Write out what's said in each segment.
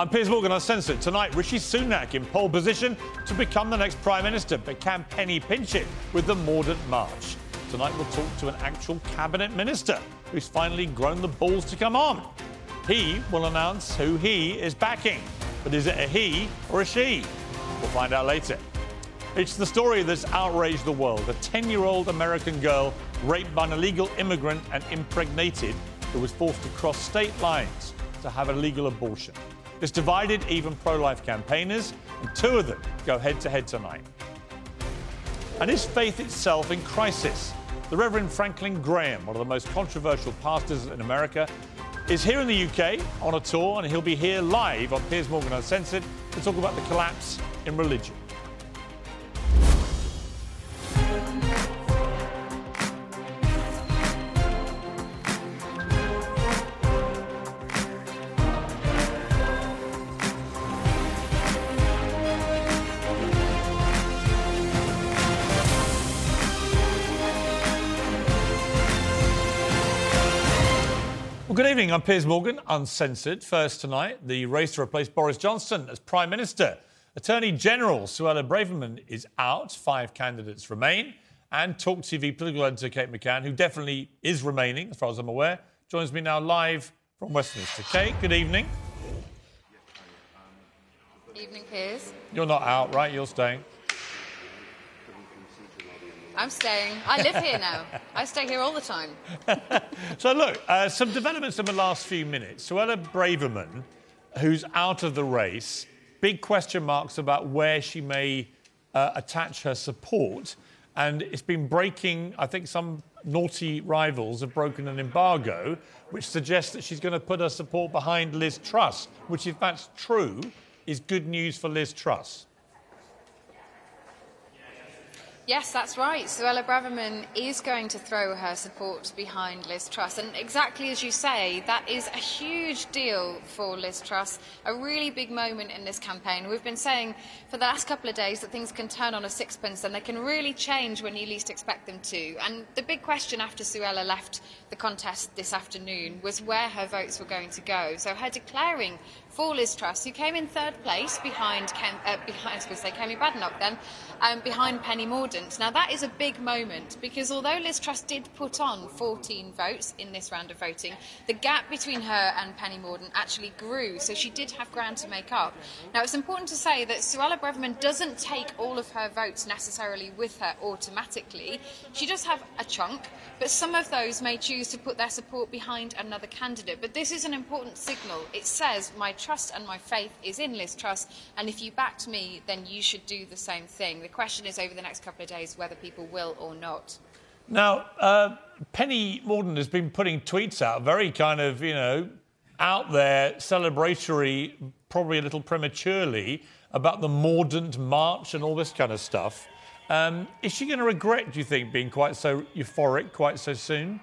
I'm Piers Morgan Uncensored. Tonight, Rishi Sunak in pole position to become the next Prime Minister, but can Penny pinch it with the Mordaunt March? Tonight, we'll talk to an actual Cabinet Minister who's finally grown the balls to come on. He will announce who he is backing. But is it a he or a she? We'll find out later. It's the story that's outraged the world. A 10 year old American girl raped by an illegal immigrant and impregnated who was forced to cross state lines to have a legal abortion. It's divided even pro life campaigners, and two of them go head to head tonight. And is faith itself in crisis? The Reverend Franklin Graham, one of the most controversial pastors in America, is here in the UK on a tour, and he'll be here live on Piers Morgan Uncensored to talk about the collapse in religion. Good evening. I'm Piers Morgan, uncensored. First tonight, the race to replace Boris Johnson as Prime Minister. Attorney General Suella Braverman is out. Five candidates remain. And Talk TV political editor Kate McCann, who definitely is remaining, as far as I'm aware, joins me now live from Westminster. Kate, good evening. Evening, Piers. You're not out, right? You're staying. I'm staying. I live here now. I stay here all the time. So, look, uh, some developments in the last few minutes. Suella Braverman, who's out of the race, big question marks about where she may uh, attach her support. And it's been breaking, I think some naughty rivals have broken an embargo, which suggests that she's going to put her support behind Liz Truss, which, if that's true, is good news for Liz Truss. Yes, that's right. Suella Braverman is going to throw her support behind Liz Truss. And exactly as you say, that is a huge deal for Liz Truss, a really big moment in this campaign. We've been saying for the last couple of days that things can turn on a sixpence and they can really change when you least expect them to. And the big question after Suella left the contest this afternoon was where her votes were going to go. So her declaring for Liz Truss, who came in third place behind, Kem, uh, behind I was going to say Kemi Badenoch then, um, behind Penny Mordaunt. Now that is a big moment because although Liz Truss did put on 14 votes in this round of voting, the gap between her and Penny Mordaunt actually grew, so she did have ground to make up. Now it's important to say that Suella Braverman doesn't take all of her votes necessarily with her automatically. She does have a chunk, but some of those may choose to put their support behind another candidate. But this is an important signal. It says my trust and my faith is in Liz Truss, and if you backed me, then you should do the same thing. The question is over the next couple of days whether people will or not. Now, uh, Penny Mordaunt has been putting tweets out, very kind of, you know, out there, celebratory, probably a little prematurely, about the Mordaunt March and all this kind of stuff. Um, is she going to regret, do you think, being quite so euphoric quite so soon?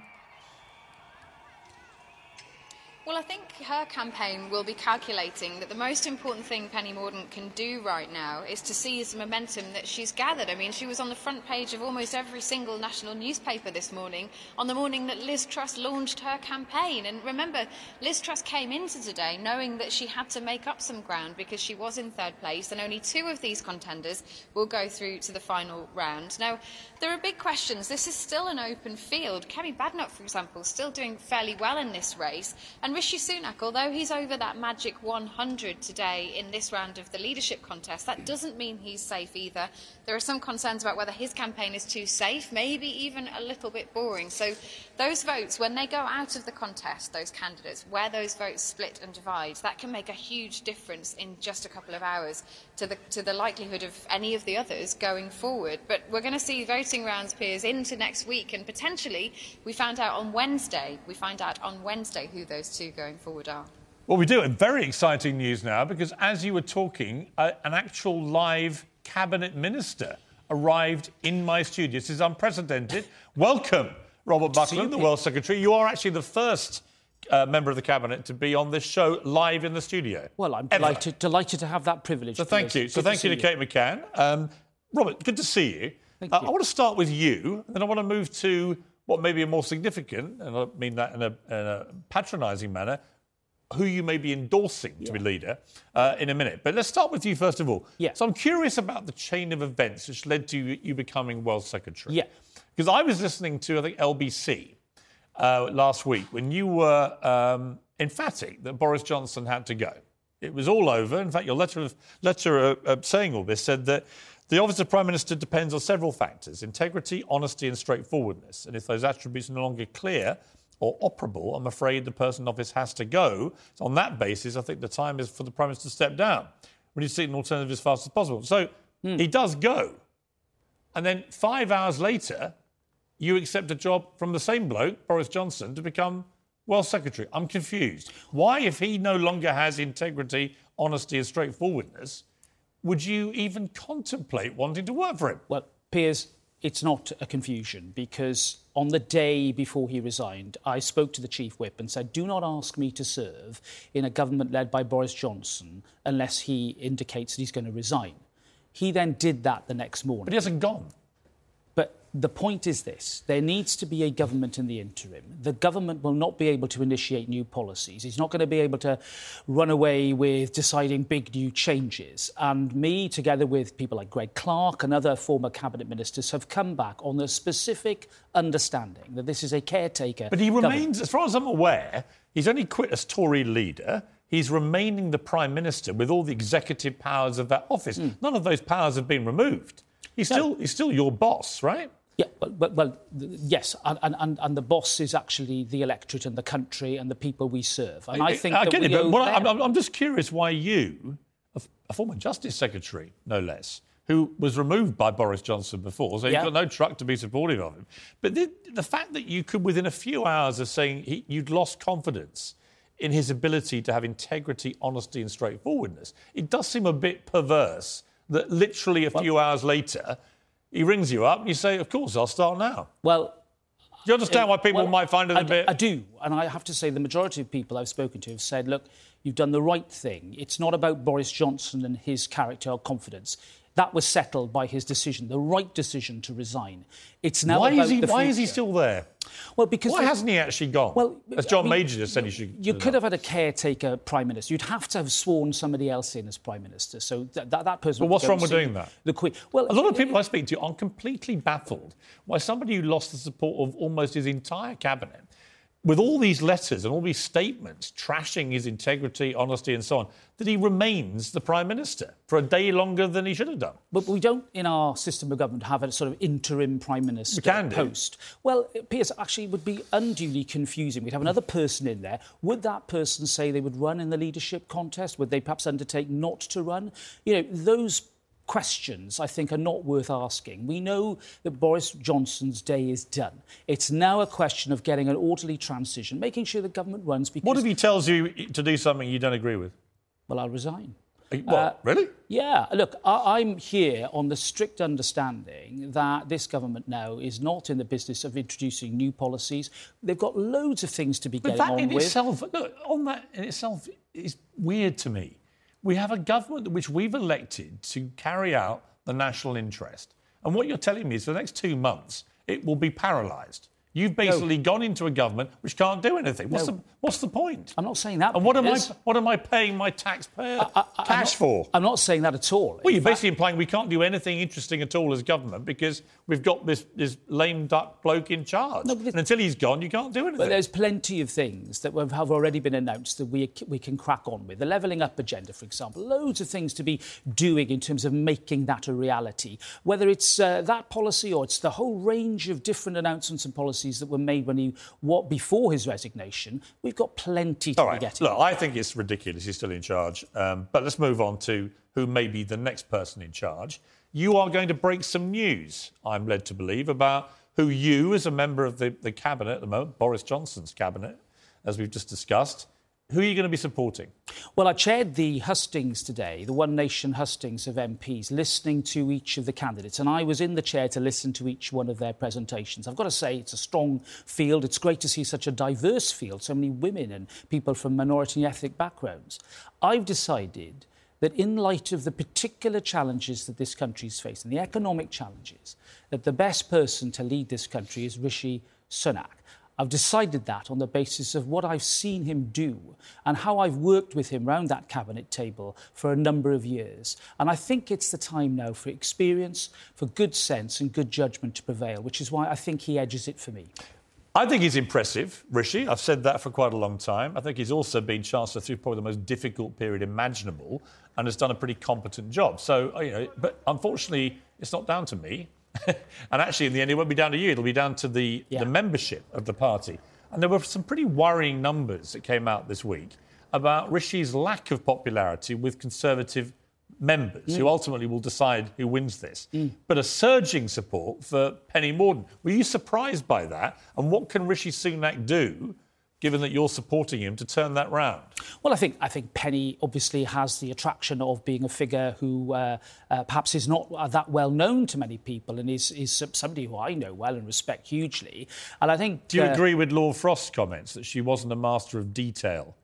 Well, I think her campaign will be calculating that the most important thing Penny Mordaunt can do right now is to seize the momentum that she's gathered. I mean, she was on the front page of almost every single national newspaper this morning on the morning that Liz Truss launched her campaign. And remember, Liz Truss came into today knowing that she had to make up some ground because she was in third place, and only two of these contenders will go through to the final round. Now, there are big questions. This is still an open field. Kemi Badenoch, for example, still doing fairly well in this race. And Rishi Sunak, although he's over that magic 100 today in this round of the leadership contest, that doesn't mean he's safe either. There are some concerns about whether his campaign is too safe, maybe even a little bit boring. So, those votes, when they go out of the contest, those candidates, where those votes split and divide, that can make a huge difference in just a couple of hours to the, to the likelihood of any of the others going forward. But we're going to see voting rounds, Piers, into next week, and potentially we found out on Wednesday, we find out on Wednesday who those two going forward are. Well, we do. Very exciting news now because as you were talking, uh, an actual live cabinet minister arrived in my studio. This is unprecedented. Welcome, Robert Buckland, the Welsh Secretary. You are actually the first uh, member of the cabinet to be on this show live in the studio. Well, I'm delighted, delighted to have that privilege. So thank you. So thank you to, Kate McCann. Um, Robert, good to see you. Thank uh, you. I want to start with you, and then I want to move to what may be a more significant, and I mean that in a, in a patronising manner, who you may be endorsing to be leader uh, in a minute. But let's start with you first of all. Yeah. So I'm curious about the chain of events which led to you becoming Welsh Secretary. Yeah. Because I was listening to, I think, LBC uh, last week when you were um, emphatic that Boris Johnson had to go. It was all over. In fact, your letter, of, letter uh, saying all this said that the office of Prime Minister depends on several factors integrity, honesty, and straightforwardness. And if those attributes are no longer clear or operable, I'm afraid the person in office has to go. So, on that basis, I think the time is for the Prime Minister to step down. We need to seek an alternative as fast as possible. So, hmm. he does go. And then five hours later, you accept a job from the same bloke, Boris Johnson, to become Welsh Secretary. I'm confused. Why, if he no longer has integrity, honesty, and straightforwardness, would you even contemplate wanting to work for him? Well, Piers, it's not a confusion because on the day before he resigned, I spoke to the chief whip and said, Do not ask me to serve in a government led by Boris Johnson unless he indicates that he's going to resign. He then did that the next morning. But he hasn't gone. The point is this there needs to be a government in the interim. The government will not be able to initiate new policies. He's not going to be able to run away with deciding big new changes. And me, together with people like Greg Clark and other former cabinet ministers, have come back on the specific understanding that this is a caretaker. But he government. remains, as far as I'm aware, he's only quit as Tory leader. He's remaining the Prime Minister with all the executive powers of that office. Hmm. None of those powers have been removed. He's still, he's still your boss, right? Yeah, well, well, well yes, and, and, and the boss is actually the electorate and the country and the people we serve. And I, think I get it, but owe what I- them- I'm, I'm just curious why you, a, f- a former Justice Secretary, no less, who was removed by Boris Johnson before, so Yeah. you've got no truck to be supportive of him. But the, the fact that you could, within a few hours of saying he, you'd lost confidence in his ability to have integrity, honesty, and straightforwardness, it does seem a bit perverse that literally a few hours later, he rings you up and you say, Of course, I'll start now. well, Do you understand why people Well, might find it a I, bit. I do, and I have to say the majority of people I've spoken to have said, "Look, you've done the right thing. It's not about Boris Johnson and his character or confidence. That was settled by his decision, the right decision to resign. It's now why is he, why is he still there? Well, because Why the- hasn't he actually gone? Well, as John I mean, Major just said, he should. You could have had a caretaker prime minister. You'd have to have sworn somebody else in as prime minister. So that that, that person. But what's wrong with doing that? The Queen. Well, A lot of people I speak to are completely baffled why somebody who lost the support of almost his entire cabinet, with all these letters and all these statements trashing his integrity, honesty, and so on, that he remains the prime minister for a day longer than he should have done. But we don't, in our system of government, have a sort of interim prime minister can do. post. Well, Piers, actually, it would be unduly confusing. We'd have another person in there. Would that person say they would run in the leadership contest? Would they perhaps undertake not to run? You know, those questions, I think, are not worth asking. We know that Boris Johnson's day is done. It's now a question of getting an orderly transition, making sure the government runs. Because, What if he tells you to do something you don't agree with? well, I'll resign. What? Uh, really? Yeah, look, I, I'm here on the strict understanding that this government now is not in the business of introducing new policies. They've got loads of things to be But getting that on in with. itself, look, on that in itself is weird to me. We have a government which we've elected to carry out the national interest. And what you're telling me is for the next two months, it will be paralysed. You've basically no. gone into a government which can't do anything. What's, no. the, what's the point? I'm not saying that. And what am, I, what am I paying my taxpayer I, I, cash I'm not, for? I'm not saying that at all. Well, you're fact, basically implying we can't do anything interesting at all as government because we've got this, this lame duck bloke in charge. No, and until he's gone, you can't do anything. But there's plenty of things that have already been announced that we, we can crack on with. The levelling up agenda, for example. Loads of things to be doing in terms of making that a reality. Whether it's uh, that policy or it's the whole range of different announcements and policies that were made when he what before his resignation. We've got plenty to All right. be getting. Look, I think it's ridiculous he's still in charge. Um, but let's move on to who may be the next person in charge. You are going to break some news, I'm led to believe, about who you, as a member of the, the cabinet at the moment, Boris Johnson's cabinet, as we've just discussed, who are you going to be supporting? Well, I chaired the hustings today, the One Nation hustings of MPs, listening to each of the candidates. And I was in the chair to listen to each one of their presentations. I've got to say, it's a strong field. It's great to see such a diverse field, so many women and people from minority and ethnic backgrounds. I've decided that in light of the particular challenges that this country is facing, the economic challenges, that the best person to lead this country is Rishi Sunak. I've decided that on the basis of what I've seen him do and how I've worked with him round that cabinet table for a number of years. And I think it's the time now for experience, for good sense and good judgment to prevail, which is why I think he edges it for me. I think he's impressive, Rishi. I've said that for quite a long time. I think he's also been Chancellor through probably the most difficult period imaginable and has done a pretty competent job. So, uh, you know, but unfortunately, it's not down to me. and actually, in the end, it won't be down to you. It'll be down to the, yeah. the membership of the party. And there were some pretty worrying numbers that came out this week about Rishi's lack of popularity with Conservative members, mm. who ultimately will decide who wins this, mm. but a surging support for Penny Mordaunt. Were you surprised by that? And what can Rishi Sunak do given that you're supporting him to turn that round? Well, I think I think Penny obviously has the attraction of being a figure who uh, uh, perhaps is not that well known to many people, and is is somebody who I know well and respect hugely. And I think. Do you uh, agree with Lord Frost's comments that she wasn't a master of detail?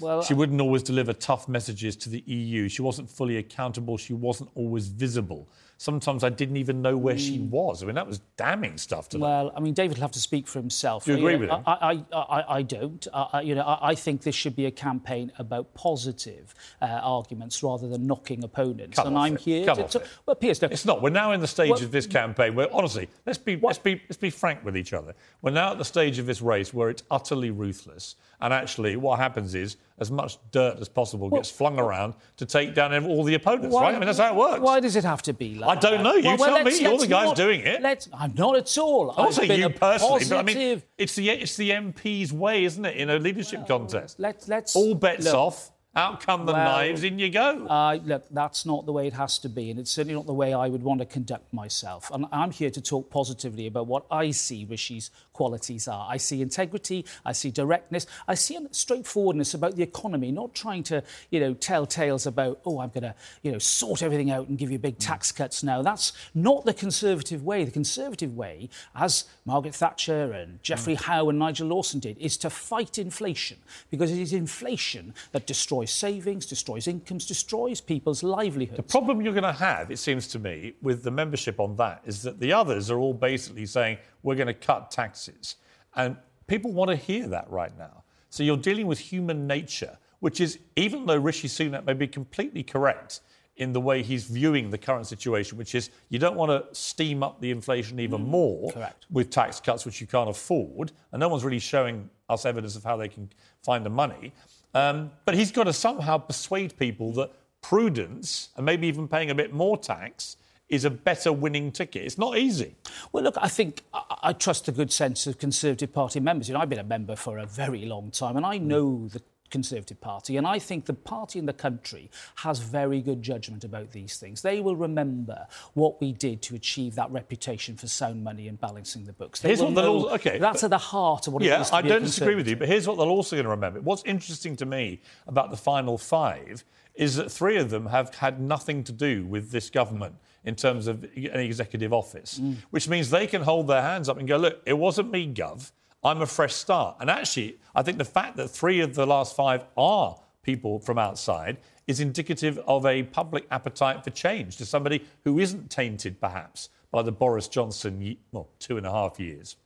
Well, she wouldn't always deliver tough messages to the EU. She wasn't fully accountable. She wasn't always visible sometimes I didn't even know where mm. she was. I mean, that was damning stuff to Well, I mean, David will have to speak for himself. Do you agree with him? I, I, I, I don't. I, you know, I, I, think this should be a campaign about positive uh, arguments rather than knocking opponents. Come and I'm it. here Come to, to well, Piers, it's not. We're now in the stage well, of this campaign where, honestly, let's be let's be let's be frank with each other. We're now at the stage of this race where it's utterly ruthless, and actually, what happens is as much dirt as possible gets flung around to take down all the opponents, why, right? I mean, that's how it works. Why does it have to be like I don't know. You well, tell well, me. You're the guys who's doing it. Let's, I'm not at all. Not saying you personally, positive... but I mean, it's the, it's the MP's way, isn't it, in a leadership well, contest? Let's, let's, all bets look, off. Out come the well, knives, in you go. Uh, look, that's not the way it has to be, and it's certainly not the way I would want to conduct myself. And I'm here to talk positively about what I see Rishi's qualities are. I see integrity, I see directness, I see straightforwardness about the economy, not trying to, you know, tell tales about, oh, I'm going to, you know, sort everything out and give you big tax cuts now. That's not the Conservative way. The Conservative way, as Margaret Thatcher and Geoffrey mm. Howe and Nigel Lawson did, is to fight inflation, because it is inflation that destroys destroys savings, destroys incomes, destroys people's livelihoods. The problem you're going to have, it seems to me, with the membership on that is that the others are all basically saying, we're going to cut taxes. And people want to hear that right now. So you're dealing with human nature, which is, even though Rishi Sunak may be completely correct in the way he's viewing the current situation, which is you don't want to steam up the inflation even mm, more correct. with tax cuts, which you can't afford. And no one's really showing us evidence of how they can find the money. Um, but he's got to somehow persuade people that prudence and maybe even paying a bit more tax is a better winning ticket. It's not easy. Well, look, I think I, I, trust the good sense of Conservative Party members. You know, I've been a member for a very long time, and I know the Conservative Party. And I think the party in the country has very good judgment about these things. They will remember what we did to achieve that reputation for sound money and balancing the books. They here's what also, okay, that's at the heart of what yeah, it is. Yeah, I don't disagree with you, but here's what they're also going to remember. What's interesting to me about the final five is that three of them have had nothing to do with this government in terms of an executive office, mm. which means they can hold their hands up and go, look, it wasn't me, Gov. I'm a fresh start. And actually, I think the fact that three of the last five are people from outside is indicative of a public appetite for change to somebody who isn't tainted, perhaps, by the Boris Johnson, well, two and a half years.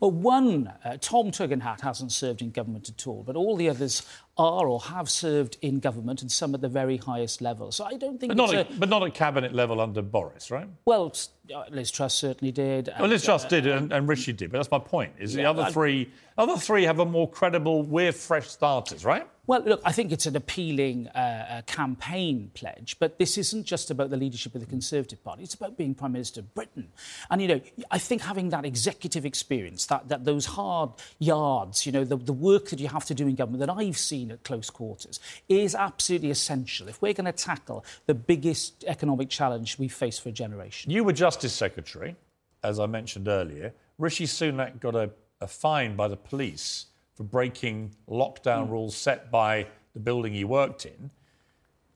Well, one, uh, Tom Tugendhat hasn't served in government at all, but all the others are or have served in government and some at the very highest level. So I don't think But not, it's at, but not at cabinet level under Boris, right? Well, uh, Liz Truss certainly did. Well, Liz Truss uh, did, and, and Rishi did. But that's my point. Is the other I- three, other three have a more credible. We're fresh starters, right? Well, look, I think it's an appealing uh, uh, campaign pledge, but this isn't just about the leadership of the Conservative Party. It's about being Prime Minister of Britain. And, you know, I think having that executive experience, that, that those hard yards, you know, the, the work that you have to do in government that I've seen at close quarters is absolutely essential if we're going to tackle the biggest economic challenge we face for a generation. You were Justice Secretary, as I mentioned earlier. Rishi Sunak got a, a fine by the police for breaking lockdown hmm. rules set by the building he worked in.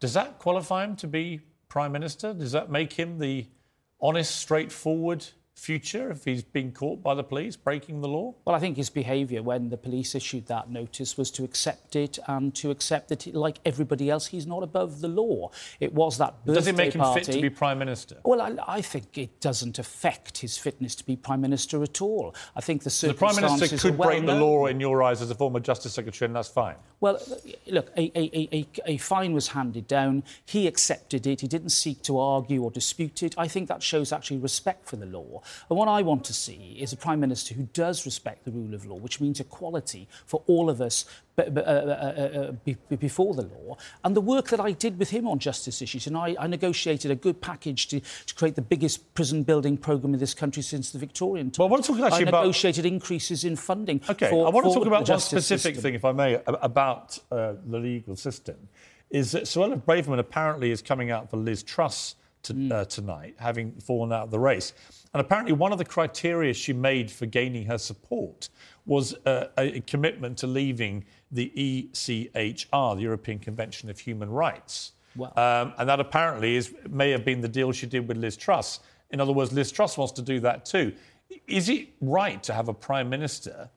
Does that qualify him to be Prime Minister? Does that make him the honest, straightforward future if he's been caught by the police breaking the law? Well, I think his behaviour when the police issued that notice was to accept it and to accept that, like everybody else, he's not above the law. It was that birthday Does it make him party. fit to be Prime Minister? Well, I, I think it doesn't affect his fitness to be Prime Minister at all. I think the The Prime Minister could well break the law in your eyes as a former Justice Secretary, and that's fine. Well, look, a, a, a, a fine was handed down. He accepted it. He didn't seek to argue or dispute it. I think that shows actually respect for the law. And what I want to see is a Prime Minister who does respect the rule of law, which means equality for all of us uh, uh, uh, be- be- before the law. And the work that I did with him on justice issues, and I, I negotiated a good package to, to create the biggest prison building programme in this country since the Victorian times. Well, I want to talk actually I about- negotiated increases in funding. Okay, for, I want to talk about one specific system. thing, if I may, about uh, the legal system. Is that Suella Braverman apparently is coming out for Liz Truss to, Hmm. uh, tonight, having fallen out of the race. And apparently, one of the criteria she made for gaining her support was uh, a commitment to leaving the ECHR, the European Convention of Human Rights. Wow. Um, and that apparently is, may have been the deal she did with Liz Truss. In other words, Liz Truss wants to do that too. Is it right to have a prime minister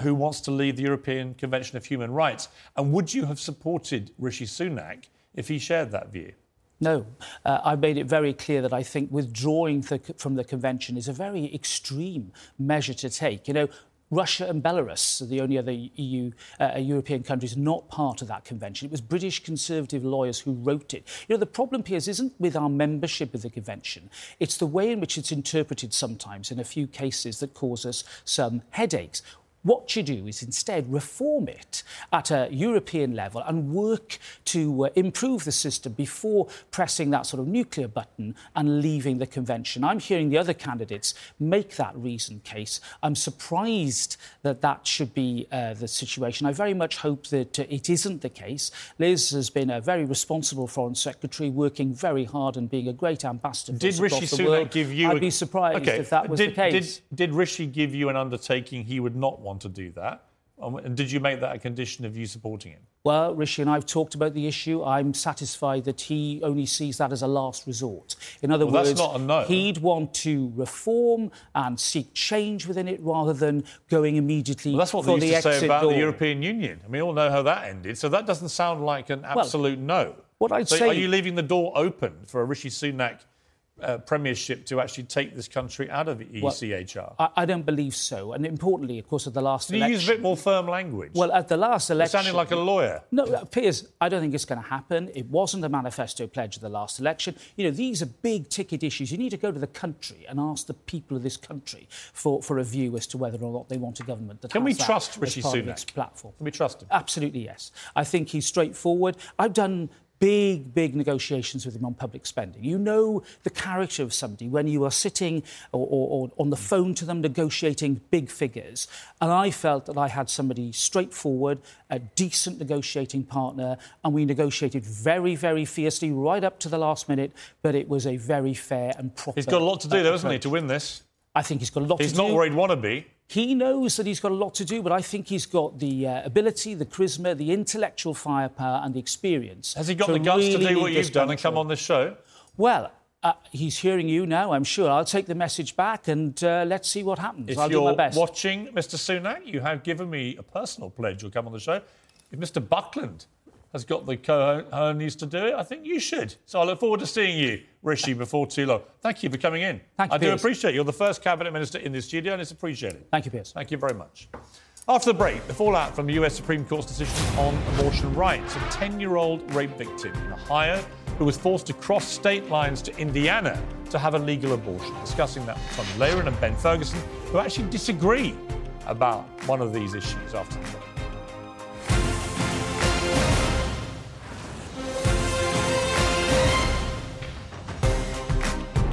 who wants to lead the European Convention of Human Rights? And would you have supported Rishi Sunak if he shared that view? No, uh, I made it very clear that I think withdrawing the, from the convention is a very extreme measure to take. You know, Russia and Belarus are the only other EU, uh, European countries not part of that convention. It was British conservative lawyers who wrote it. You know, the problem, Piers, isn't with our membership of the convention. It's the way in which it's interpreted sometimes in a few cases that cause us some headaches. What you do is instead reform it at a European level and work to uh, improve the system before pressing that sort of nuclear button and leaving the convention. I'm hearing the other candidates make that reason case. I'm surprised that that should be uh, the situation. I very much hope that uh, it isn't the case. Liz has been a very responsible foreign secretary, working very hard and being a great ambassador Did Rishi the Sunak world. give you? I'd a- be surprised Okay, if that was did, the case. Did, did Rishi give you an undertaking he would not want to do that? And did you make that a condition of you supporting him? Well, Rishi and I have talked about the issue. I'm satisfied that he only sees that as a last resort. In other Well, that's words, not a no. he'd want to reform and seek change within it rather than going immediately Well, that's what for they the used to say about door. the European Union. I mean, we all know how that ended. So that doesn't sound like an absolute no. what I'd so say- are you leaving the door open for a Rishi Sunak uh, premiership to actually take this country out of the E Well, ECHR? I, I don't believe so. And importantly, of course, at the last Can you election. use a bit more firm language? Well, at the last You're election. sounding like a lawyer. No, uh, Piers, I don't think it's going to happen. It wasn't a manifesto pledge of the last election. You know, these are big ticket issues. You need to go to the country and ask the people of this country for, for a view as to whether or not they want a government that Can we trust Rishi Sunak? platform. Can we trust him? Absolutely, yes. I think he's straightforward. I've done big, big negotiations with him on public spending. You know the character of somebody when you are sitting or, or, or on the phone to them negotiating big figures. And I felt that I had somebody straightforward, a decent negotiating partner, and we negotiated very, very fiercely right up to the last minute, but it was a very fair and proper. He's got a lot to do, though, hasn't he, to win this? I think he's got a lot He's to not do. where he'd want to be. He knows that he's got a lot to do, but I think he's got the uh, ability, the charisma, the intellectual firepower, and the experience. Has he got the guts to do what you've done and come on this show? Well, uh, he's hearing you now, I'm sure. I'll take the message back and uh, let's see what happens. If I'll do my you're best. watching, Mr. Sunak, you have given me a personal pledge you'll come on the show. If Mr. Buckland has got the cojones to do it, I think you should. So I look forward to seeing you, Rishi, before too long. Thank you for coming in. Thank you, I do appreciate it. You're the first cabinet minister in this studio, and it's appreciated. Thank you, Piers. Thank you very much. After the break, the fallout from the US Supreme Court's decision on abortion rights. A 10 year old rape victim in Ohio who was forced to cross state lines to Indiana to have a legal abortion. Discussing that with Tomi Lahren and Ben Ferguson, who actually disagree about one of these issues after the break.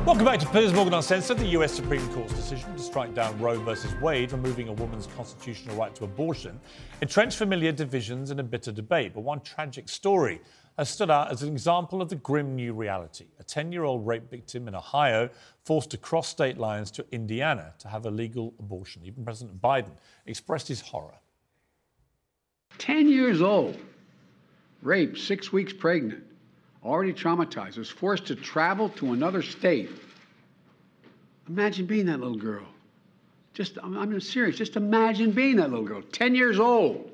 Welcome back to Piers Morgan Uncensored. The US Supreme Court's decision to strike down Roe versus Wade, removing a woman's constitutional right to abortion, entrenched familiar divisions in a bitter debate. But one tragic story has stood out as an example of the grim new reality. A 10 year old rape victim in Ohio forced to cross state lines to Indiana to have a legal abortion. Even President Biden expressed his horror. 10 years old, raped, six weeks pregnant, already traumatized, was forced to travel to another state. Imagine being that little girl. Just, I'm, I'm serious. Just imagine being that little girl, 10 years old.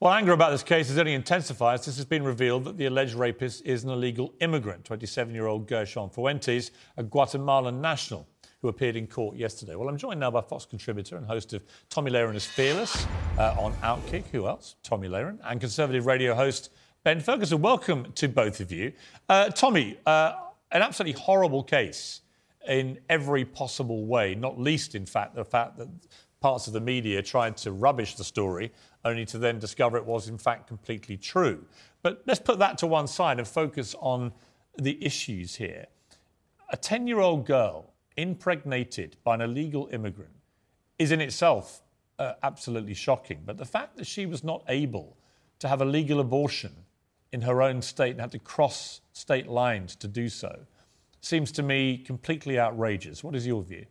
Well, anger about this case has only intensified, as it's been revealed that the alleged rapist is an illegal immigrant, 27 year old Gerson Fuentes, a Guatemalan national who appeared in court yesterday. Well, I'm joined now by Fox contributor and host of Tomi Lahren is Fearless uh, on Outkick. Who else? Tomi Lahren. And conservative radio host Ben Ferguson. Welcome to both of you. Uh, Tomi, uh, an absolutely horrible case in every possible way, not least, in fact, the fact that parts of the media tried to rubbish the story, only to then discover it was, in fact, completely true. But let's put that to one side and focus on the issues here. A 10 year old girl impregnated by an illegal immigrant is in itself uh, absolutely shocking. But the fact that she was not able to have a legal abortion in her own state and had to cross state lines to do so seems to me completely outrageous. What is your view?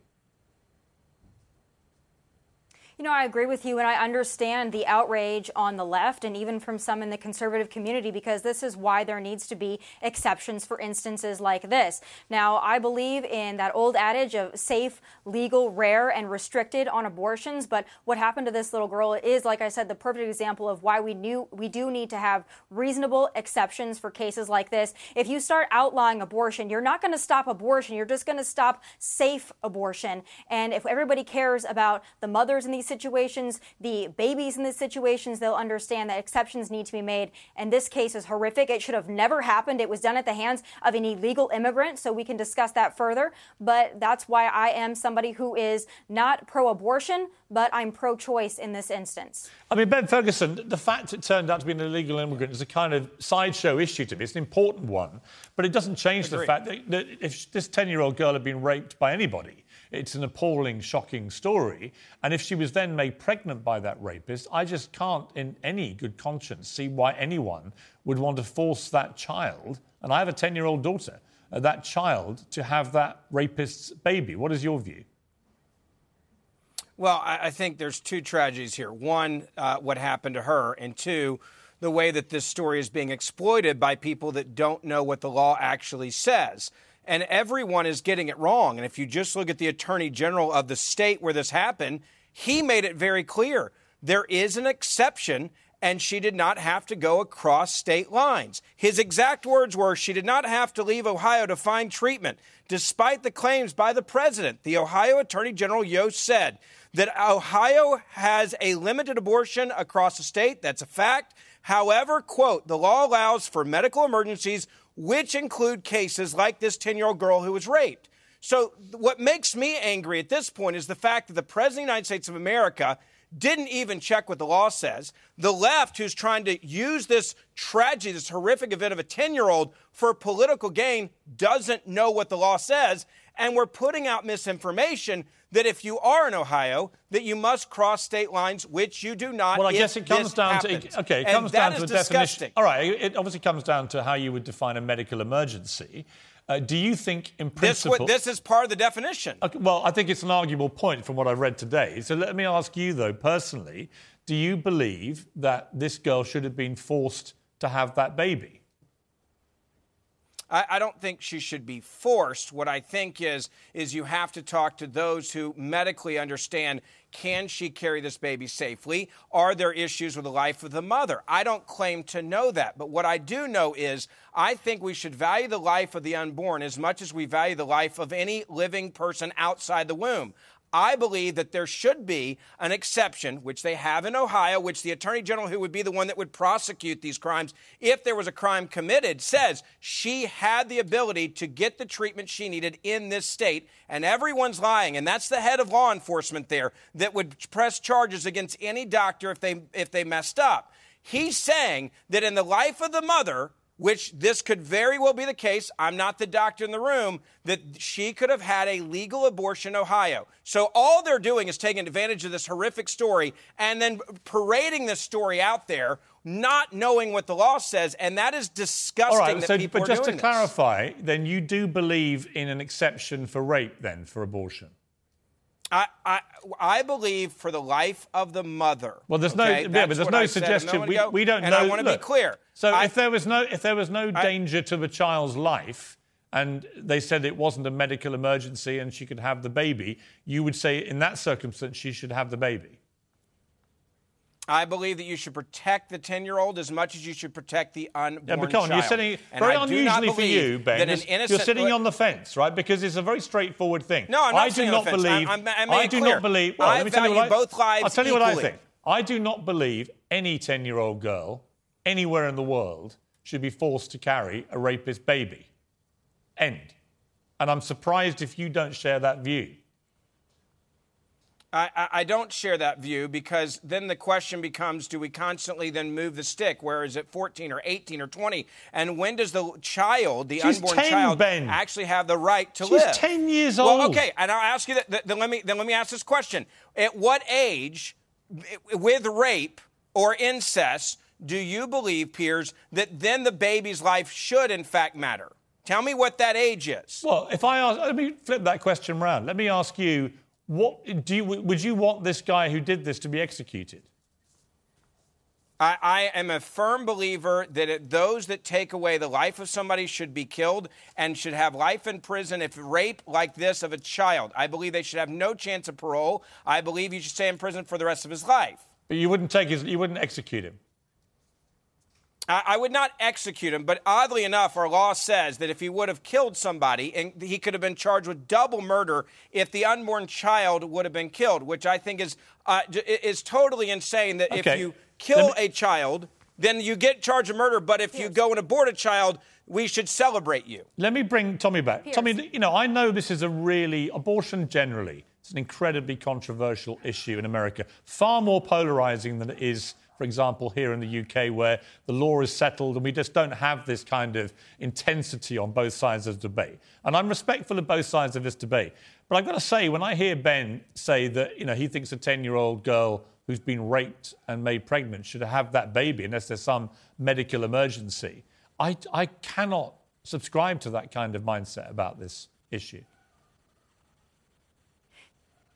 You know, I agree with you, and I understand the outrage on the left and even from some in the conservative community because this is why there needs to be exceptions for instances like this. Now, I believe in that old adage of safe, legal, rare, and restricted on abortions, but what happened to this little girl is, like I said, the perfect example of why we knew we do need to have reasonable exceptions for cases like this. If you start outlawing abortion, you're not going to stop abortion, you're just going to stop safe abortion. And if everybody cares about the mothers in these situations, the babies in these situations, they'll understand that exceptions need to be made. And this case is horrific. It should have never happened. It was done at the hands of an illegal immigrant, so we can discuss that further. But that's why I am somebody who is not pro abortion, but I'm pro choice in this instance. I mean, Ben Ferguson, the fact it turned out to be an illegal immigrant is a kind of sideshow issue to me. It's an important one, but it doesn't change the fact that, that if this 10 year old girl had been raped by anybody, it's an appalling, shocking story. And if she was then made pregnant by that rapist, I just can't, in any good conscience, see why anyone would want to force that child, and I have a 10 year old daughter, uh, that child to have that rapist's baby. What is your view? Well, I, I think there's two tragedies here. One, uh, what happened to her, and two, the way that this story is being exploited by people that don't know what the law actually says. And everyone is getting it wrong. And if you just look at the attorney general of the state where this happened, he made it very clear there is an exception and she did not have to go across state lines. His exact words were she did not have to leave Ohio to find treatment. Despite the claims by the president, the Ohio Attorney General Yost said that Ohio has a limited abortion across the state. That's a fact. However, quote, the law allows for medical emergencies, which include cases like this 10 year old girl who was raped. So, what makes me angry at this point is the fact that the President of the United States of America didn't even check what the law says. The left, who's trying to use this tragedy, this horrific event of a 10 year old for political gain, doesn't know what the law says. And we're putting out misinformation that if you are in Ohio, that you must cross state lines, which you do not. Well, I guess it comes down happens. to okay, it And comes down to the definition. All right, it obviously comes down to how you would define a medical emergency. Uh, do you think, in This, principle, what, this is part of the definition. Okay, well, I think it's an arguable point from what I've read today. So let me ask you, though, personally, do you believe that this girl should have been forced to have that baby? I, I don't think she should be forced. What I think is is you have to talk to those who medically understand Can she carry this baby safely? Are there issues with the life of the mother? I don't claim to know that, but what I do know is I think we should value the life of the unborn as much as we value the life of any living person outside the womb. I believe that there should be an exception, which they have in Ohio, which the Attorney General, who would be the one that would prosecute these crimes if there was a crime committed, says she had the ability to get the treatment she needed in this state. And everyone's lying. And that's the head of law enforcement there that would press charges against any doctor if they, if they messed up. He's saying that in the life of the mother, which this could very well be the case. I'm not the doctor in the room, that she could have had a legal abortion in Ohio. So all they're doing is taking advantage of this horrific story and then parading this story out there, not knowing what the law says. And that is disgusting All right, that so, people but just to doing clarify, then you do believe in an exception for rape, then, for abortion? I, I, I believe for the life of the mother. Well, there's no, yeah, but there's no I said a suggestion. We, we don't and know. I want to be clear. So I- if there was no, if there was no I- danger to the child's life, and they said it wasn't a medical emergency and she could have the baby, you would say in that circumstance she should have the baby. I believe that you should protect the 10 year old as much as you should protect the unborn Yeah, but come on, child. you're sitting And very I unusually for you, Ben. innocent- you're sitting on the fence, right? Because it's a very straightforward thing. No, I'm not I do not believe. I'm- I'm- I I it do clear. not believe. Well, I let me tell you what I, both lives I'll tell you what I think. I do not believe any ten-year-old girl anywhere in the world should be forced to carry a rapist baby. End. And I'm surprised if you don't share that view. I, I, I don't share that view because then the question becomes do we constantly then move the stick? Where is it 14 or 18 or 20? And when does the child, the She's unborn 10, child, Ben. actually have the right to She's live? 10 years old. Well, okay, and I'll ask you that. th- Then let me then let me ask this question: At what age, with rape or incest, do you believe, Piers, that then the baby's life should in fact matter? Tell me what that age is. Well, if I ask, let me flip that question round. Let me ask you, what do you would you want this guy who did this to be executed? I, I am a firm believer that it, those that take away the life of somebody should be killed and should have life in prison if rape like this of a child. I believe they should have no chance of parole. I believe he should stay in prison for the rest of his life. But you wouldn't take his, you wouldn't execute him. I, I would not execute him, but oddly enough, our law says that if he would have killed somebody, and he could have been charged with double murder if the unborn child would have been killed, which I think is uh, is totally insane. That Okay. if you kill me- a child, then you get charged with murder. But if you go and abort a child, we should celebrate you. Let me bring Tomi back. Tomi, you know, I know this is a really abortion generally. It's an incredibly controversial issue in America, far more polarizing than it is, for example, here in the UK, where the law is settled and we just don't have this kind of intensity on both sides of the debate. And I'm respectful of both sides of this debate. But I've got to say, when I hear Ben say that, you know, he thinks a 10-year-old girl who's been raped and made pregnant should have that baby unless there's some medical emergency, I, I cannot subscribe to that kind of mindset about this issue.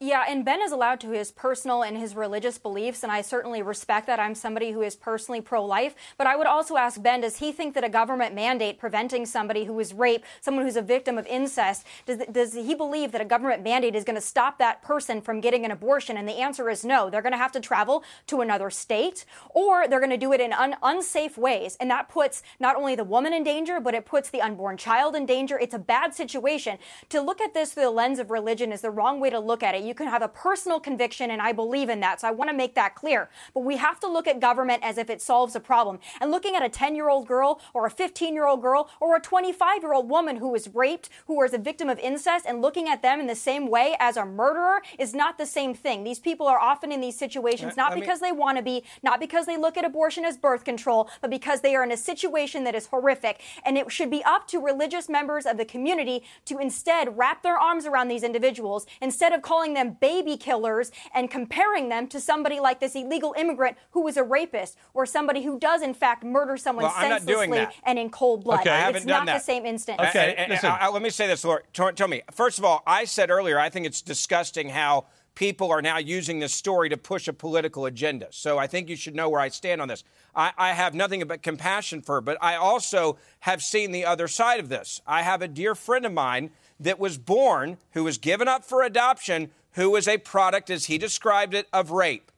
Yeah, and Ben is allowed to his personal and his religious beliefs, and I certainly respect that. I'm somebody who is personally pro life. But I would also ask Ben does he think that a government mandate preventing somebody who is raped, someone who's a victim of incest, does, does he believe that a government mandate is going to stop that person from getting an abortion? And the answer is no. They're going to have to travel to another state, or they're going to do it in un- unsafe ways. And that puts not only the woman in danger, but it puts the unborn child in danger. It's a bad situation. To look at this through the lens of religion is the wrong way to look at it. You can have a personal conviction, and I believe in that. So I want to make that clear. But we have to look at government as if it solves a problem. And looking at a 10 year old girl, or a 15 year old girl, or a 25 year old woman who was raped, who was a victim of incest, and looking at them in the same way as a murderer is not the same thing. These people are often in these situations uh, not let me- because they want to be, not because they look at abortion as birth control, but because they are in a situation that is horrific. And it should be up to religious members of the community to instead wrap their arms around these individuals instead of calling them baby killers and comparing them to somebody like this illegal immigrant who was a rapist or somebody who does in fact murder someone Well, I'm not doing senselessly that. and in cold blood. Okay. I haven't it's done not that. the same instance. Okay. And- and- listen. I- I- let me say this, Laura. Tell, tell me. First of all, I said earlier, I think it's disgusting how people are now using this story to push a political agenda. So I think you should know where I stand on this. I, I have nothing but compassion for her, but I also have seen the other side of this. I have a dear friend of mine that was born, who was given up for adoption, who was a product, as he described it, of rape,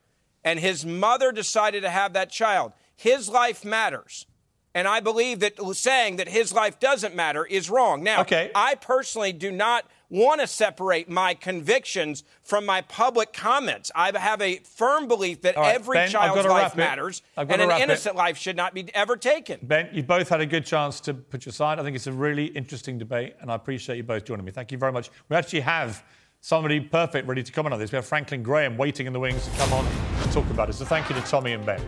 and his mother decided to have that child, his life matters. And I believe that saying that his life doesn't matter is wrong. Now, Okay. I personally do not want to separate my convictions from my public comments. I have a firm belief that right, every Ben, child's life matters and an wrap it. innocent life should not be ever taken. Ben, you both had a good chance to put your side. I think it's a really interesting debate, and I appreciate you both joining me. Thank you very much. We actually have somebody perfect ready to comment on this. We have Franklin Graham waiting in the wings to come on and talk about it. So thank you to Tomi and Ben.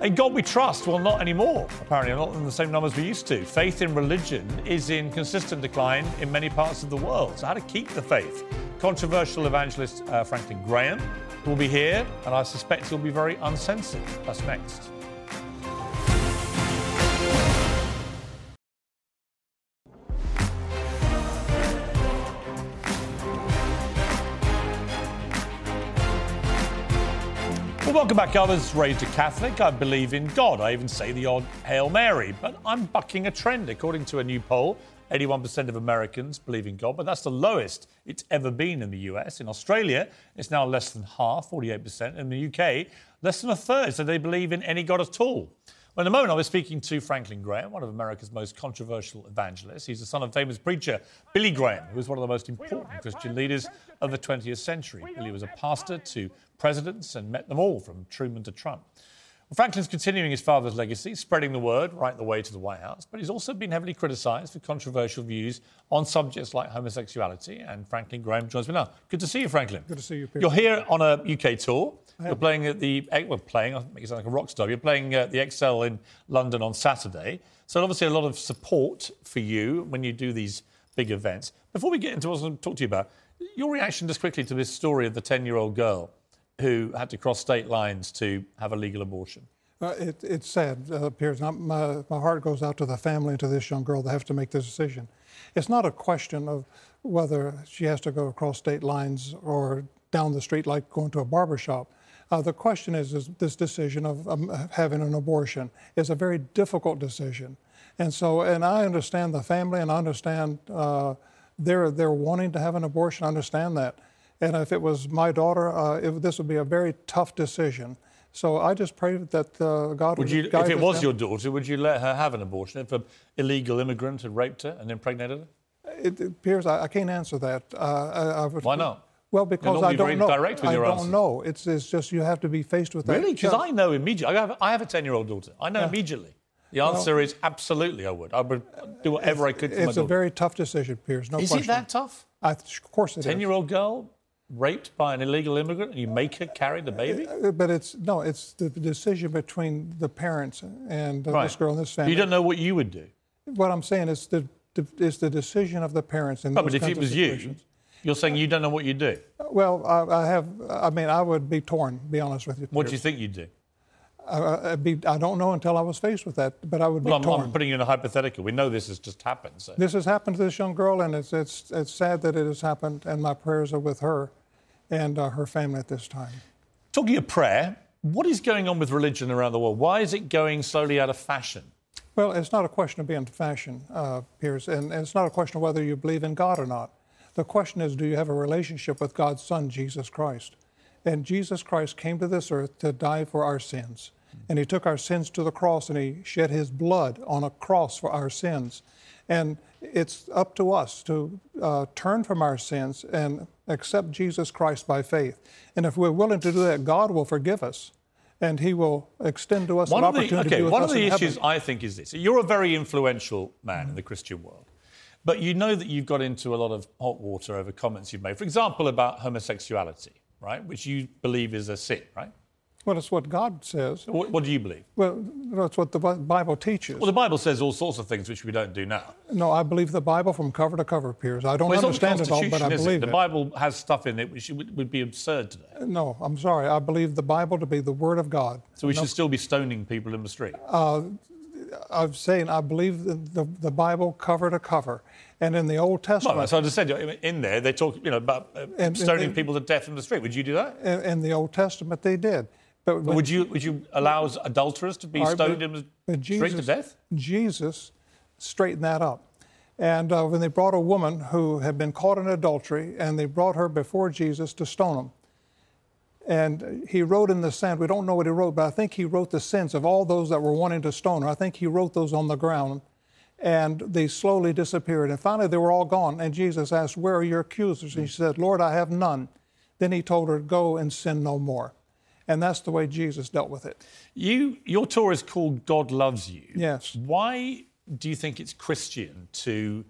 In God we trust, well, not anymore, apparently, not in the same numbers we used to. Faith in religion is in consistent decline in many parts of the world. So, how to keep the faith? Controversial evangelist uh, Franklin Graham will be here, and I suspect he'll be very uncensored. That's next. Well, welcome back. I was raised a Catholic. I believe in God. I even say the odd Hail Mary. But I'm bucking a trend. According to a new poll, 81% of Americans believe in God, but that's the lowest it's ever been in the US. In Australia, it's now less than half, 48%. In the UK, less than a third. So they believe in any God at all. Well, in a moment, I was speaking to Franklin Graham, one of America's most controversial evangelists. He's the son of famous preacher Billy Graham, who was one of the most important Christian leaders of the 20th century. Billy was a pastor to presidents and met them all, from Truman to Trump. Well, Franklin's continuing his father's legacy, spreading the word right the way to the White House, but he's also been heavily criticised for controversial views on subjects like homosexuality. And Franklin Graham joins me now. Good to see you, Franklin. Good to see you, Peter. You're here on a UK tour. You're playing at the eh, well, playing. I make you sound like a rock star. You're playing at the Excel in London on Saturday. So obviously a lot of support for you when you do these big events. Before we get into what I want to talk to you about, your reaction just quickly to this story of the 10-year-old girl who had to cross state lines to have a legal abortion. Uh, it, it's sad, uh, Piers. My, my heart goes out to the family and to this young girl that have to make this decision. It's not a question of whether she has to go across state lines or down the street like going to a barber shop. Uh, the question is, is this decision of um, having an abortion is a very difficult decision. And so, and I understand the family and I understand uh, they're, they're wanting to have an abortion. I understand that. And if it was my daughter, uh, it, this would be a very tough decision. So I just pray that uh, God Would would, you, if it was your daughter, would you let her have an abortion if an illegal immigrant had raped her and impregnated her? It, appears I, I can't answer that. Uh, I, I would, Why not? Well, because I don't know. I don't know. It's, it's just you have to be faced with that. Really? Because I know immediately. I have, I have a 10 year old daughter. I know immediately. The answer is absolutely I would. I would do whatever I could It's a very tough decision, Piers. No is question. it that tough? I, of course it is. 10 year old girl raped by an illegal immigrant and you make her carry the baby? Uh, But it's no, it's the decision between the parents and uh, this girl and this family. You don't know what you would do. What I'm saying is the, it's the decision of the parents in No, those but if it was you, you're saying you don't know what you'd do. Well, I, I have. I mean, I would be torn. Be honest with you. What do you think you'd do? I, I'd be, I don't know until I was faced with that, but I would be I'm, torn. I'm putting you in a hypothetical. We know this has just happened. So. This has happened to this young girl, and it's, it's, it's sad that it has happened, and my prayers are with her and uh, her family at this time. Talking of prayer, what is going on with religion around the world? Why is it going slowly out of fashion? Well, it's not a question of being fashion, uh, Piers, and it's not a question of whether you believe in God or not. The question is, do you have a relationship with God's Son, Jesus Christ? And Jesus Christ came to this earth to die for our sins. And he took our sins to the cross and he shed his blood on a cross for our sins. And it's up to us to uh, turn from our sins and accept Jesus Christ by faith. And if we're willing to do that, God will forgive us. And he will extend to us One an of the, opportunity to okay, be with one of the in heaven. issues I think is this. You're a very influential man in the Christian world, but you know that you've got into a lot of hot water over comments you've made. For example, about homosexuality, right, which you believe is a sin, right? Well, it's what God says. What, what do you believe? Well, that's what the Bible teaches. Well, the Bible says all sorts of things which we don't do now. no, I believe the Bible from cover to cover, Piers. I don't Well, understand it all, but I is it? believe The. Bible has stuff in it which would, be absurd today. No, I'm sorry. I believe the Bible to be the Word of God. So we should still be stoning people in the street. I'm saying I believe the, the, the Bible cover to cover. And in the Old Testament, Well, so I just said in there they talk, you know, about uh, And- stoning and- people to death in the street. Would you do that? in, in the Old Testament, they did. But, when- Would you would you allow adulterers to be stoned but- in but to death? Jesus straightened that up. And uh, when they brought a woman who had been caught in adultery, and they brought her before Jesus to stone him. And he wrote in the sand, we don't know what he wrote, but I think he wrote the sins of all those that were wanting to stone her. I think he wrote those on the ground. And they slowly disappeared. And finally, they were all gone. And Jesus asked, Where are your accusers? And she said, Lord, I have none. Then he told her, Go and sin no more. And that's the way Jesus dealt with it. You, your tour is called God Loves You. Yes. Why do you think it's Christian to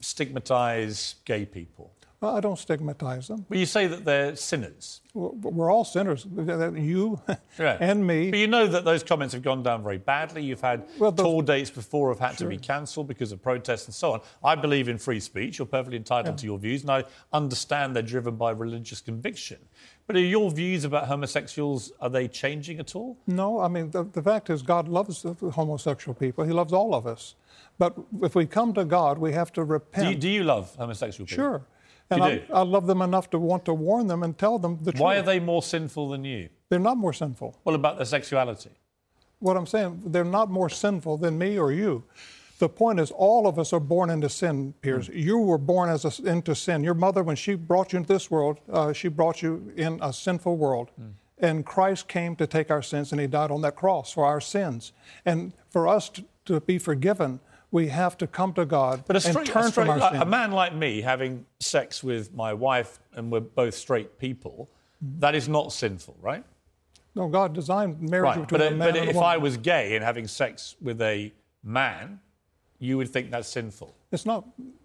stigmatize gay people? Well, I don't stigmatize them. Well, you say that they're sinners. We're all sinners. You and me. But you know that those comments have gone down very badly. You've had Well, those- tour dates before have had to be cancelled because of protests and so on. I believe in free speech. You're perfectly entitled to your views, and I understand they're driven by religious conviction. But are your views about homosexuals are they changing at all? No, I mean, the, the fact is, God loves the homosexual people. He loves all of us. But if we come to God, we have to Do repent. you, do you love homosexual people? Sure. And I, do? I love them enough to want to warn them and tell them the truth. Why are they more sinful than you? They're not more sinful. What about their sexuality? What I'm saying, they're not more sinful than me or you. The point is, all of us are born into sin, Piers. Hmm. You were born as a, into sin. Your mother, when she brought you into this world, uh, she brought you in a sinful world. Hmm. And Christ came to take our sins, and He died on that cross for our sins. And for us to, to be forgiven, we have to come to God But a and straight, turn a, straight from our like, sin. a man like me having sex with my wife, and we're both straight people, hmm. that is not sinful, right? no, God designed marriage Right. between But, a man but and a woman. But if. I was gay and having sex with a man, you would think that's sinful. It's not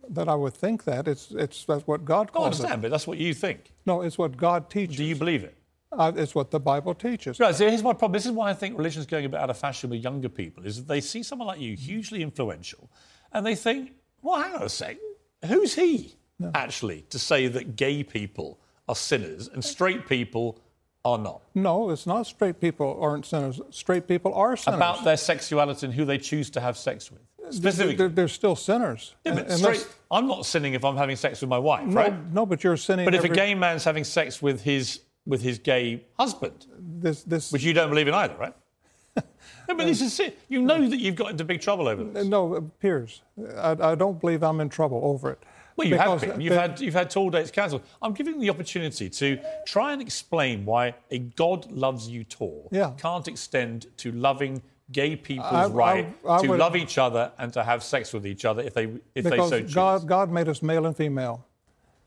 that I would think that. It's it's that's what God calls I understand, it. but that's what you think. No, it's what God teaches. Do you believe it? Uh, it's what the Bible teaches. Right, so here's my problem. This is why I think religion's going a bit out of fashion with younger people, is that they see someone like you, hugely influential, and they think, well, hang on a sec, who's he, actually, to say that gay people are sinners and straight people are not? No, it's not straight people aren't sinners. Straight people are sinners. About their sexuality and who they choose to have sex with. Specifically. They're, they're still sinners. Yeah, but Unless- straight, I'm not sinning if I'm having sex with my wife, no, right? no, but you're sinning. But if a gay man's having sex with his with his gay husband, this, this, which you don't believe in either, right? no, but this is it. You know that you've got into big trouble over this. no, Piers, I, I don't believe I'm in trouble over it. Well, you have been. You've the- had you've had tour dates cancelled. I'm giving you the opportunity to try and explain why a God loves you tour Yeah. can't extend to loving gay people's I- I- right I to would- love each other and to have sex with each other if they if they so choose. God, God made us male and female,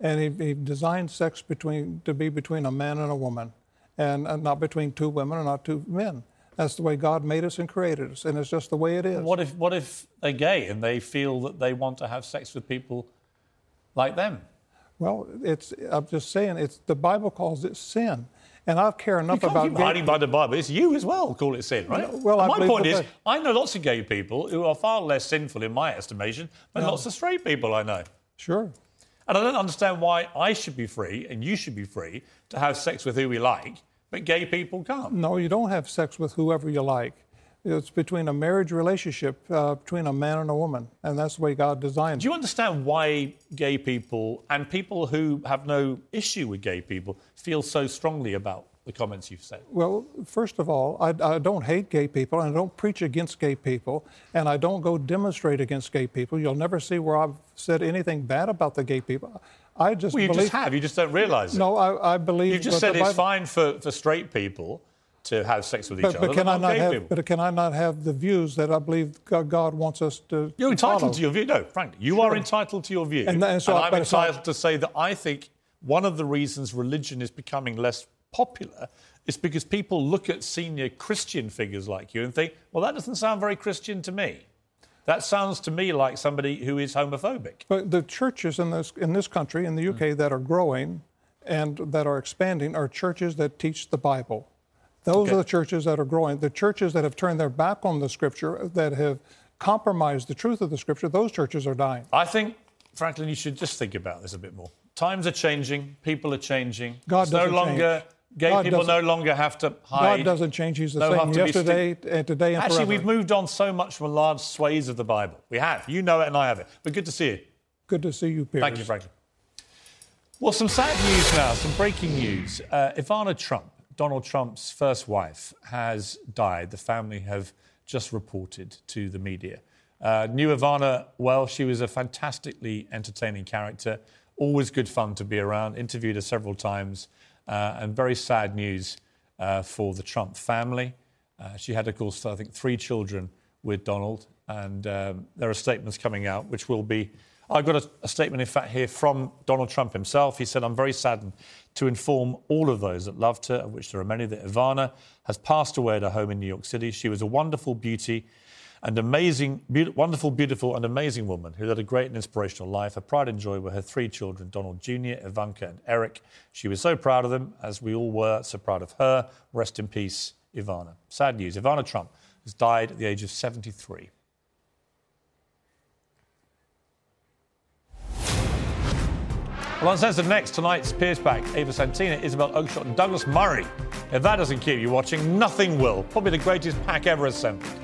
and he, he designed sex between to be between a man and a woman, and, and not between two women or not two men. That's the way God made us and created us, and it's just the way it is. What if what if they're gay and they feel that they want to have sex with people like them? Well, it's I'm just saying it's the Bible calls it sin, and I care You enough can't about hiding by the Bible. It's you as well. Call it sin, right? No, well, And my point is, I know lots of gay people who are far less sinful in my estimation than No. lots of straight people I know. Sure. And I don't understand why I should be free and you should be free to have sex with who we like, but gay people can't. No, you don't have sex with whoever you like. It's between a marriage relationship uh, between a man and a woman, and that's the way God designed it. Do you understand why gay people and people who have no issue with gay people feel so strongly about the comments you've said? Well, first of all, I, I don't hate gay people, and I don't preach against gay people, and I don't go demonstrate against gay people. You'll never see where I've said anything bad about the gay people. I just Well, you believe. just have. You just don't realise it. No, I, I believe. You just said it's Bible- fine for, for straight people to have sex with each But, other, but can I not have? people. But can I not have the views that I believe God wants us to? You're entitled follow? to your view. No, frankly, you are entitled to your view. And that- so I- I'm but it's not- entitled to say that I think one of the reasons religion is becoming less popular is because people look at senior Christian figures like you and think, well, that doesn't sound very Christian to me. That sounds to me like somebody who is homophobic. But the churches in this in this country, in the UK, mm. that are growing and that are expanding are churches that teach the Bible. Those Okay. are the churches that are growing. The churches that have turned their back on the Scripture, that have compromised the truth of the Scripture, those churches are dying. I think, Franklin, you should just think about this a bit more. Times are changing, people are changing. God It's no doesn't longer change. gay God people no longer have to hide. God doesn't change. He's the same to be yesterday and today and Actually, forever. we've moved on so much from large swathes of the Bible. We have. You know it and I have it. But good to see you. Good to see you, Piers. Thank you, Franklin. Well, some sad news now, some breaking news. Uh, Ivana Trump, Donald Trump's first wife, has died. The family have just reported to the media. Uh, knew Ivana well. She was a fantastically entertaining character. Always good fun to be around. Interviewed her several times. Uh, and very sad news uh, for the Trump family. Uh, she had, of course, I think, three children with Donald. And um, there are statements coming out which will be. I've got a, a, statement, in fact, here from Donald Trump himself. He said, I'm very saddened to inform all of those that loved her, of which there are many, that Ivana has passed away at her home in New York City. She was a wonderful beauty and amazing, be- wonderful, beautiful, and amazing woman who led a great and inspirational life. Her pride and joy were her three children, Donald Jr., Ivanka, and Eric. She was so proud of them, as we all were so proud of her. Rest in peace, Ivana. Sad news. Ivana Trump has died at the age of 73. Uncensored next, tonight's Piers pack, Ava Santina, Isabel Oakeshott, and Douglas Murray. If that doesn't keep you watching, nothing will. Probably the greatest pack ever assembled.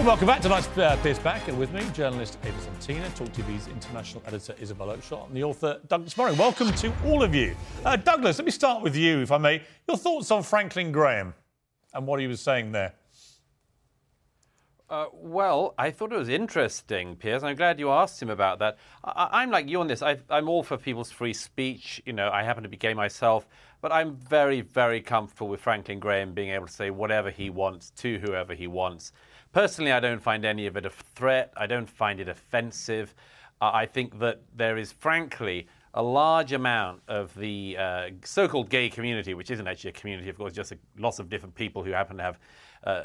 Well, welcome back. Tonight's uh, Piers pack, and with me, journalist Ava Santina, Talk TV's international editor Isabel Oakeshott, and the author Douglas Murray. Welcome to all of you. Uh, Douglas, let me start with you, if I may. Your thoughts on Franklin Graham and what he was saying there? Uh, well, I thought it was interesting, Piers. I'm glad you asked him about that. I, am like you on this. I, I'm all for people's free speech. You know, I happen to be gay myself, but I'm very, very comfortable with Franklin Graham being able to say whatever he wants to whoever he wants. Personally, I don't find any of it a threat. I don't find it offensive. Uh, I think that there is, frankly, a large amount of the uh, so called gay community, which isn't actually a community, of course, just a, lots of different people who happen to have uh,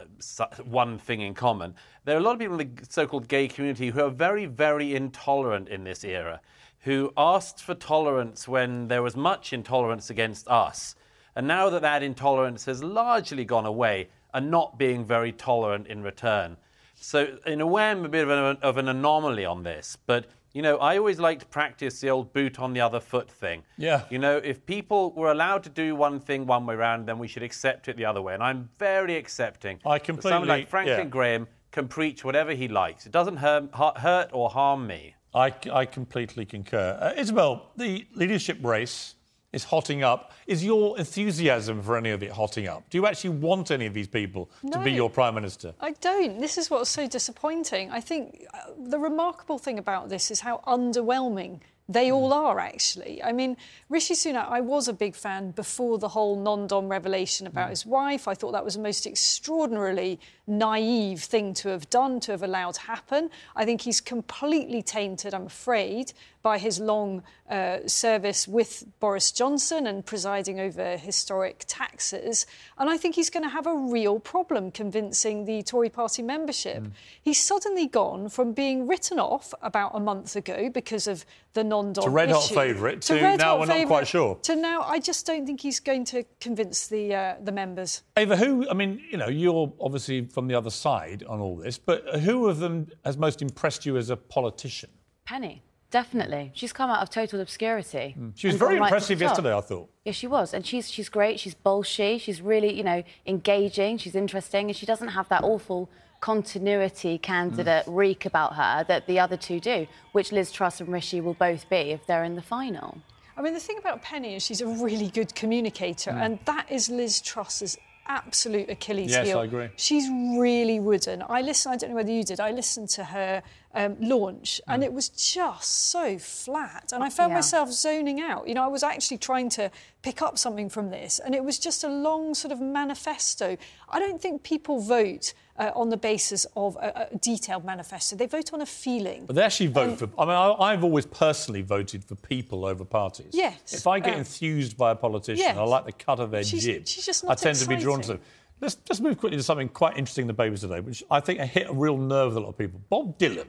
one thing in common. There are a lot of people in the so called gay community who are very, very intolerant in this era, who asked for tolerance when there was much intolerance against us. And now that that intolerance has largely gone away, and not being very tolerant in return. So, in a way, I'm a bit of an, of an anomaly on this. But, you know, I always like to practice the old boot on the other foot thing. Yeah. You know, if people were allowed to do one thing one way around, then we should accept it the other way. And I'm very accepting. I completely. Someone like Franklin yeah. Graham can preach whatever he likes. It doesn't hurt, hurt or harm me. I, I completely concur. Uh, Isabel, the leadership race is hotting up. Is your enthusiasm for any of it hotting up? Do you actually want any of these people no, to be your prime minister? I don't. This is what's so disappointing. I think uh, the remarkable thing about this is how underwhelming they all are, actually. I mean, Rishi Sunak, I was a big fan before the whole non dom revelation about mm. his wife. I thought that was a most extraordinarily naive thing to have done, to have allowed happen. I think he's completely tainted, I'm afraid, by his long uh, service with Boris Johnson and presiding over historic taxes. And I think he's going to have a real problem convincing the Tory party membership. Mm. He's suddenly gone from being written off about a month ago because of the non-dom to red issue, hot favourite to, to now we're not quite sure. To now, I just don't think he's going to convince the uh, the members. Ava, who? I mean, you know, you're obviously from the other side on all this, but who of them has most impressed you as a politician? Penny. Definitely. She's come out of total obscurity. Mm. She was very impressive right yesterday, I thought. Yeah, she was. And she's she's great. She's bolshy. She's really, you know, engaging. She's interesting. And she doesn't have that awful continuity candidate mm. reek about her that the other two do, which Liz Truss and Rishi will both be if they're in the final. I mean, the thing about Penny is she's a really good communicator, mm. and that is Liz Truss's absolute Achilles yes, heel. Yes, I agree. She's really wooden. I listened, I don't know whether you did, I listened to her um, launch mm. and it was just so flat. And I found yeah. myself zoning out. You know, I was actually trying to pick up something from this and it was just a long sort of manifesto. I don't think people vote uh, on the basis of a, a, detailed manifesto. They vote on a feeling. But they actually vote um, for. I mean, I, have always personally voted for people over parties. Yes. If I get uh, enthused by a politician, yes. I like the cut of their she's, jib. She's just not I tend exciting. to be drawn to them. Let's just move quickly to something quite interesting in the papers today, which I think hit a real nerve with a lot of people. Bob Dylan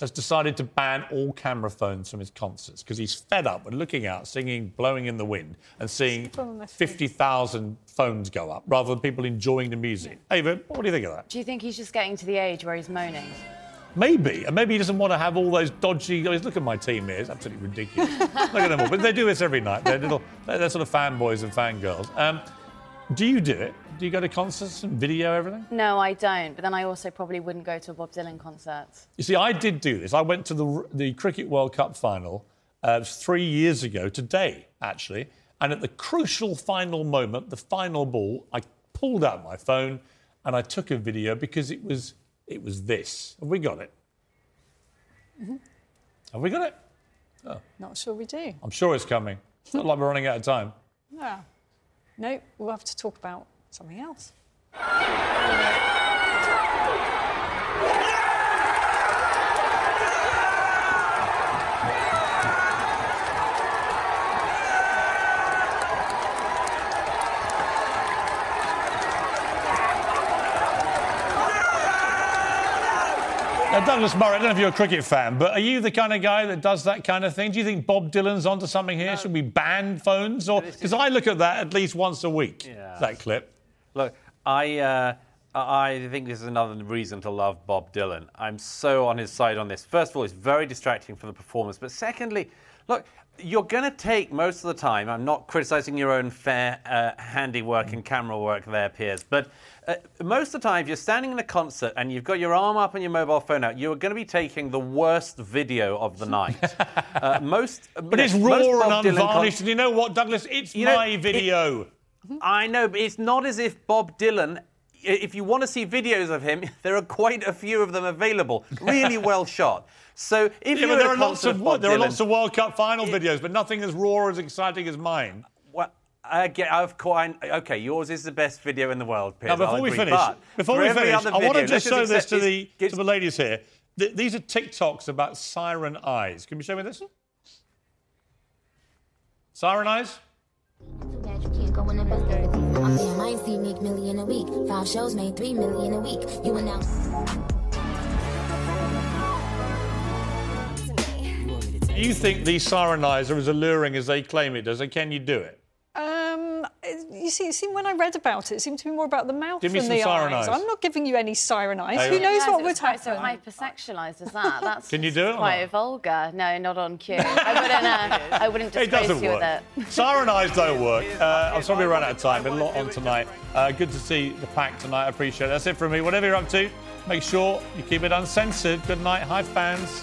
has decided to ban all camera phones from his concerts because he's fed up with looking out, singing Blowing in the Wind, and seeing 50,000 phones go up rather than people enjoying the music. Yeah. Ava, what do you think of that? Do you think he's just getting to the age where he's moaning? Maybe. And maybe he doesn't want to have all those dodgy. Look at my team here. It's absolutely ridiculous. look at them all. But they do this every night. They're little, they're sort of fanboys and fangirls. Um, Do you do it? Do you go to concerts and video everything? No, I don't. But then I also probably wouldn't go to a Bob Dylan concert. You see, I did do this. I went to the, the Cricket World Cup final uh, three years ago, today, actually. And at the crucial final moment, the final ball, I pulled out my phone and I took a video because it was, it was this. Have we got it? Mhm. Have we got it? Oh, Not sure we do. I'm sure it's coming. It's not like we're running out of time. Yeah. No, we'll have to talk about something else. Now, Douglas Murray, I don't know if you're a cricket fan, but are you the kind of guy that does that kind of thing? Do you think Bob Dylan's onto something here? Should we ban phones? Or because I look at that at least once a week. That clip. Look, I uh, I think this is another reason to love Bob Dylan. I'm so on his side on this. First of all, it's very distracting for the performance, but secondly, look. You're going to take most of the time. I'm not criticizing your own fair uh, handiwork and camera work there, Piers, but uh, most of the time, if you're standing in a concert and you've got your arm up and your mobile phone out, you're going to be taking the worst video of the night. uh, most, But it's raw and unvarnished, and you know what, Douglas? It's You know, my it- video. I know, but it's not as if Bob Dylan. I- If you want to see videos of him, there are quite a few of them available, really well shot. So if Yeah, you're there are lots concert of Bob there are lots of World Cup final videos, but nothing as raw or as exciting as mine. Uh, well, I get, of course, I, okay, yours is the best video in the world, Piers. Now, before I'll we agree, finish, but before we finish, other I want to just let's show this to it's- the to the ladies here. Th- these are TikToks about siren eyes. Can you show me this? Siren eyes. I'm saying mine see make million a week. Five shows made three million a week. You and now. Do you think these siren eyes are as alluring as they claim it does? And can you do it? Um, you see, see, when I read about it, it seemed to be more about the mouth Give me than some the siren eyes. eyes. I'm not giving you any siren eyes. Hey, Who uh, knows what it would was quite happen? so hypersexualized as that. That's Can you do it quite vulgar. No, not on cue. I wouldn't. Uh, I wouldn't It doesn't you work. with it. Siren eyes don't work. Uh, I'm sorry we ran out of time. Been a lot on tonight. Uh, good to see the pack tonight. I appreciate it. That's it from me. Whatever you're up to, make sure you keep it uncensored. Good night. Hi, fans.